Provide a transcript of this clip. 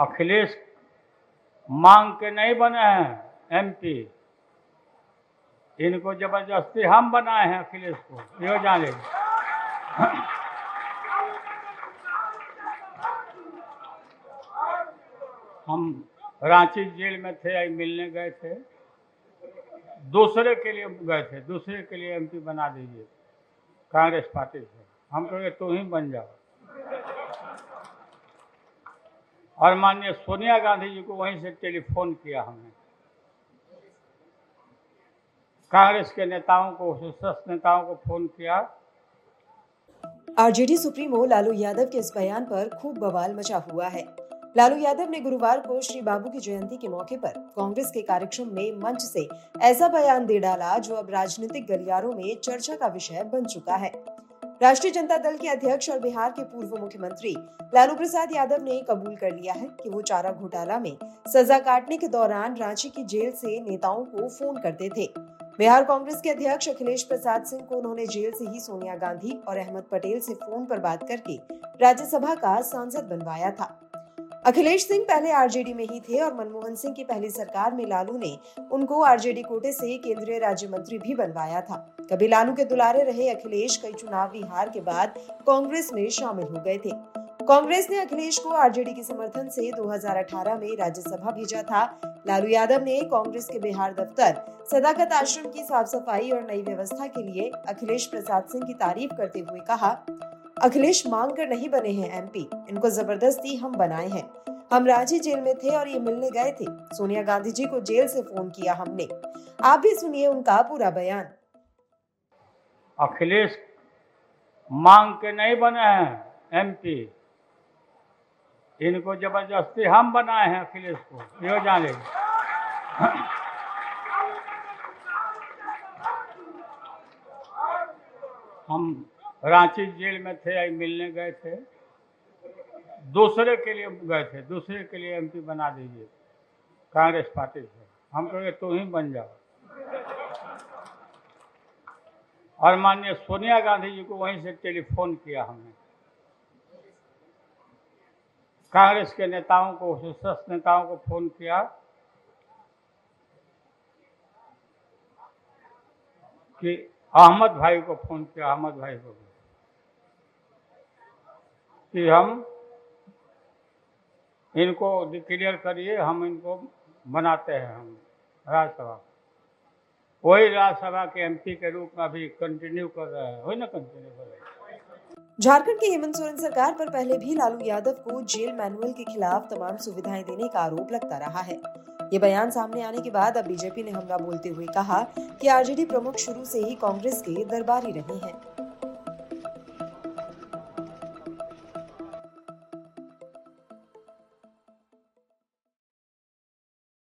अखिलेश, मांग के नहीं बने हैं एमपी इनको ज़बरदस्ती हम बनाए हैं अखिलेश को। यो जान हम रांची जेल में थे मिलने गए थे। दूसरे के लिए गए थे, दूसरे के लिए एमपी बना दीजिए। कांग्रेस पार्टी से। हम कहेंगे तू ही बन जाओ और माननीय सोनिया गांधी जी को वहीं से टेलीफोन किया हमने। कांग्रेस के नेताओं को शीर्षस्थ नेताओं को फ़ोन किया। आरजेडी सुप्रीमो लालू यादव के इस बयान पर खूब बवाल मचा हुआ है। लालू यादव ने गुरुवार को श्री बाबू की जयंती के मौके पर कांग्रेस के कार्यक्रम में मंच से ऐसा बयान दे डाला जो अब राजनीतिक गलियारों में चर्चा का विषय बन चुका है। राष्ट्रीय जनता दल के अध्यक्ष और बिहार के पूर्व मुख्यमंत्री लालू प्रसाद यादव ने कबूल कर लिया है कि वो चारा घोटाला में सजा काटने के दौरान रांची की जेल से नेताओं को फ़ोन करते थे। बिहार कांग्रेस के अध्यक्ष अखिलेश प्रसाद सिंह को उन्होंने जेल से ही सोनिया गांधी और अहमद पटेल से फ़ोन पर बात करके राज्यसभा का सांसद बनवाया था। अखिलेश सिंह पहले आरजेडी में ही थे और मनमोहन सिंह की पहली सरकार में लालू ने उनको आरजेडी कोटे से ही केंद्रीय राज्य मंत्री भी बनवाया था। कभी लालू के दुलारे रहे अखिलेश, कई चुनावी हार के बाद कांग्रेस में शामिल हो गए थे। कांग्रेस ने अखिलेश को आरजेडी के समर्थन से 2018 में राज्यसभा भेजा था। लालू यादव ने कांग्रेस के बिहार दफ्तर, सदाकत आश्रम की साफ़ सफ़ाई और नई व्यवस्था के लिए अखिलेश प्रसाद सिंह की तारीफ़ करते हुए कहा अखिलेश मांग कर नहीं बने हैं एमपी इनको ज़बरदस्ती हम बनाए हैं। हम रांची जेल में थे और ये मिलने गए थे। सोनिया गांधी जी को जेल से फ़ोन किया हमने। आप भी सुनिए उनका पूरा बयान। अखिलेश मांग के नहीं बने हैं एमपी इनको ज़बरदस्ती हम बनाए हैं अखिलेश को। यो जान हम रांची जेल में थे, आई मिलने गए थे। दूसरे के लिए गए थे, दूसरे के लिए एमपी बना दीजिए। कांग्रेस पार्टी से। हम कहेंगे तू ही बन जाओ। और माननीय सोनिया गांधी जी को वहीं से टेलीफोन किया हमने। कांग्रेस के नेताओं को शीर्षस्थ नेताओं को फ़ोन किया। कि अहमद भाई को फ़ोन किया, अहमद भाई को भी। कि हम इनको डिक्लेयर करिए, हम इनको बनाते हैं हम, राज्यसभा वही राज्यसभा के एमपी के रूप में अभी कंटिन्यू कर रहे हैं। वही ना कंटिन्यू कर रहे हैं। झारखंड की हेमंत सोरेन सरकार पर पहले भी लालू यादव को जेल मैनुअल के खिलाफ तमाम सुविधाएँ देने का आरोप लगता रहा है। ये बयान सामने आने के बाद अब बीजेपी ने हमला बोलते हुए कहा कि आरजेडी प्रमुख शुरू से ही कांग्रेस के दरबारी रहे हैं।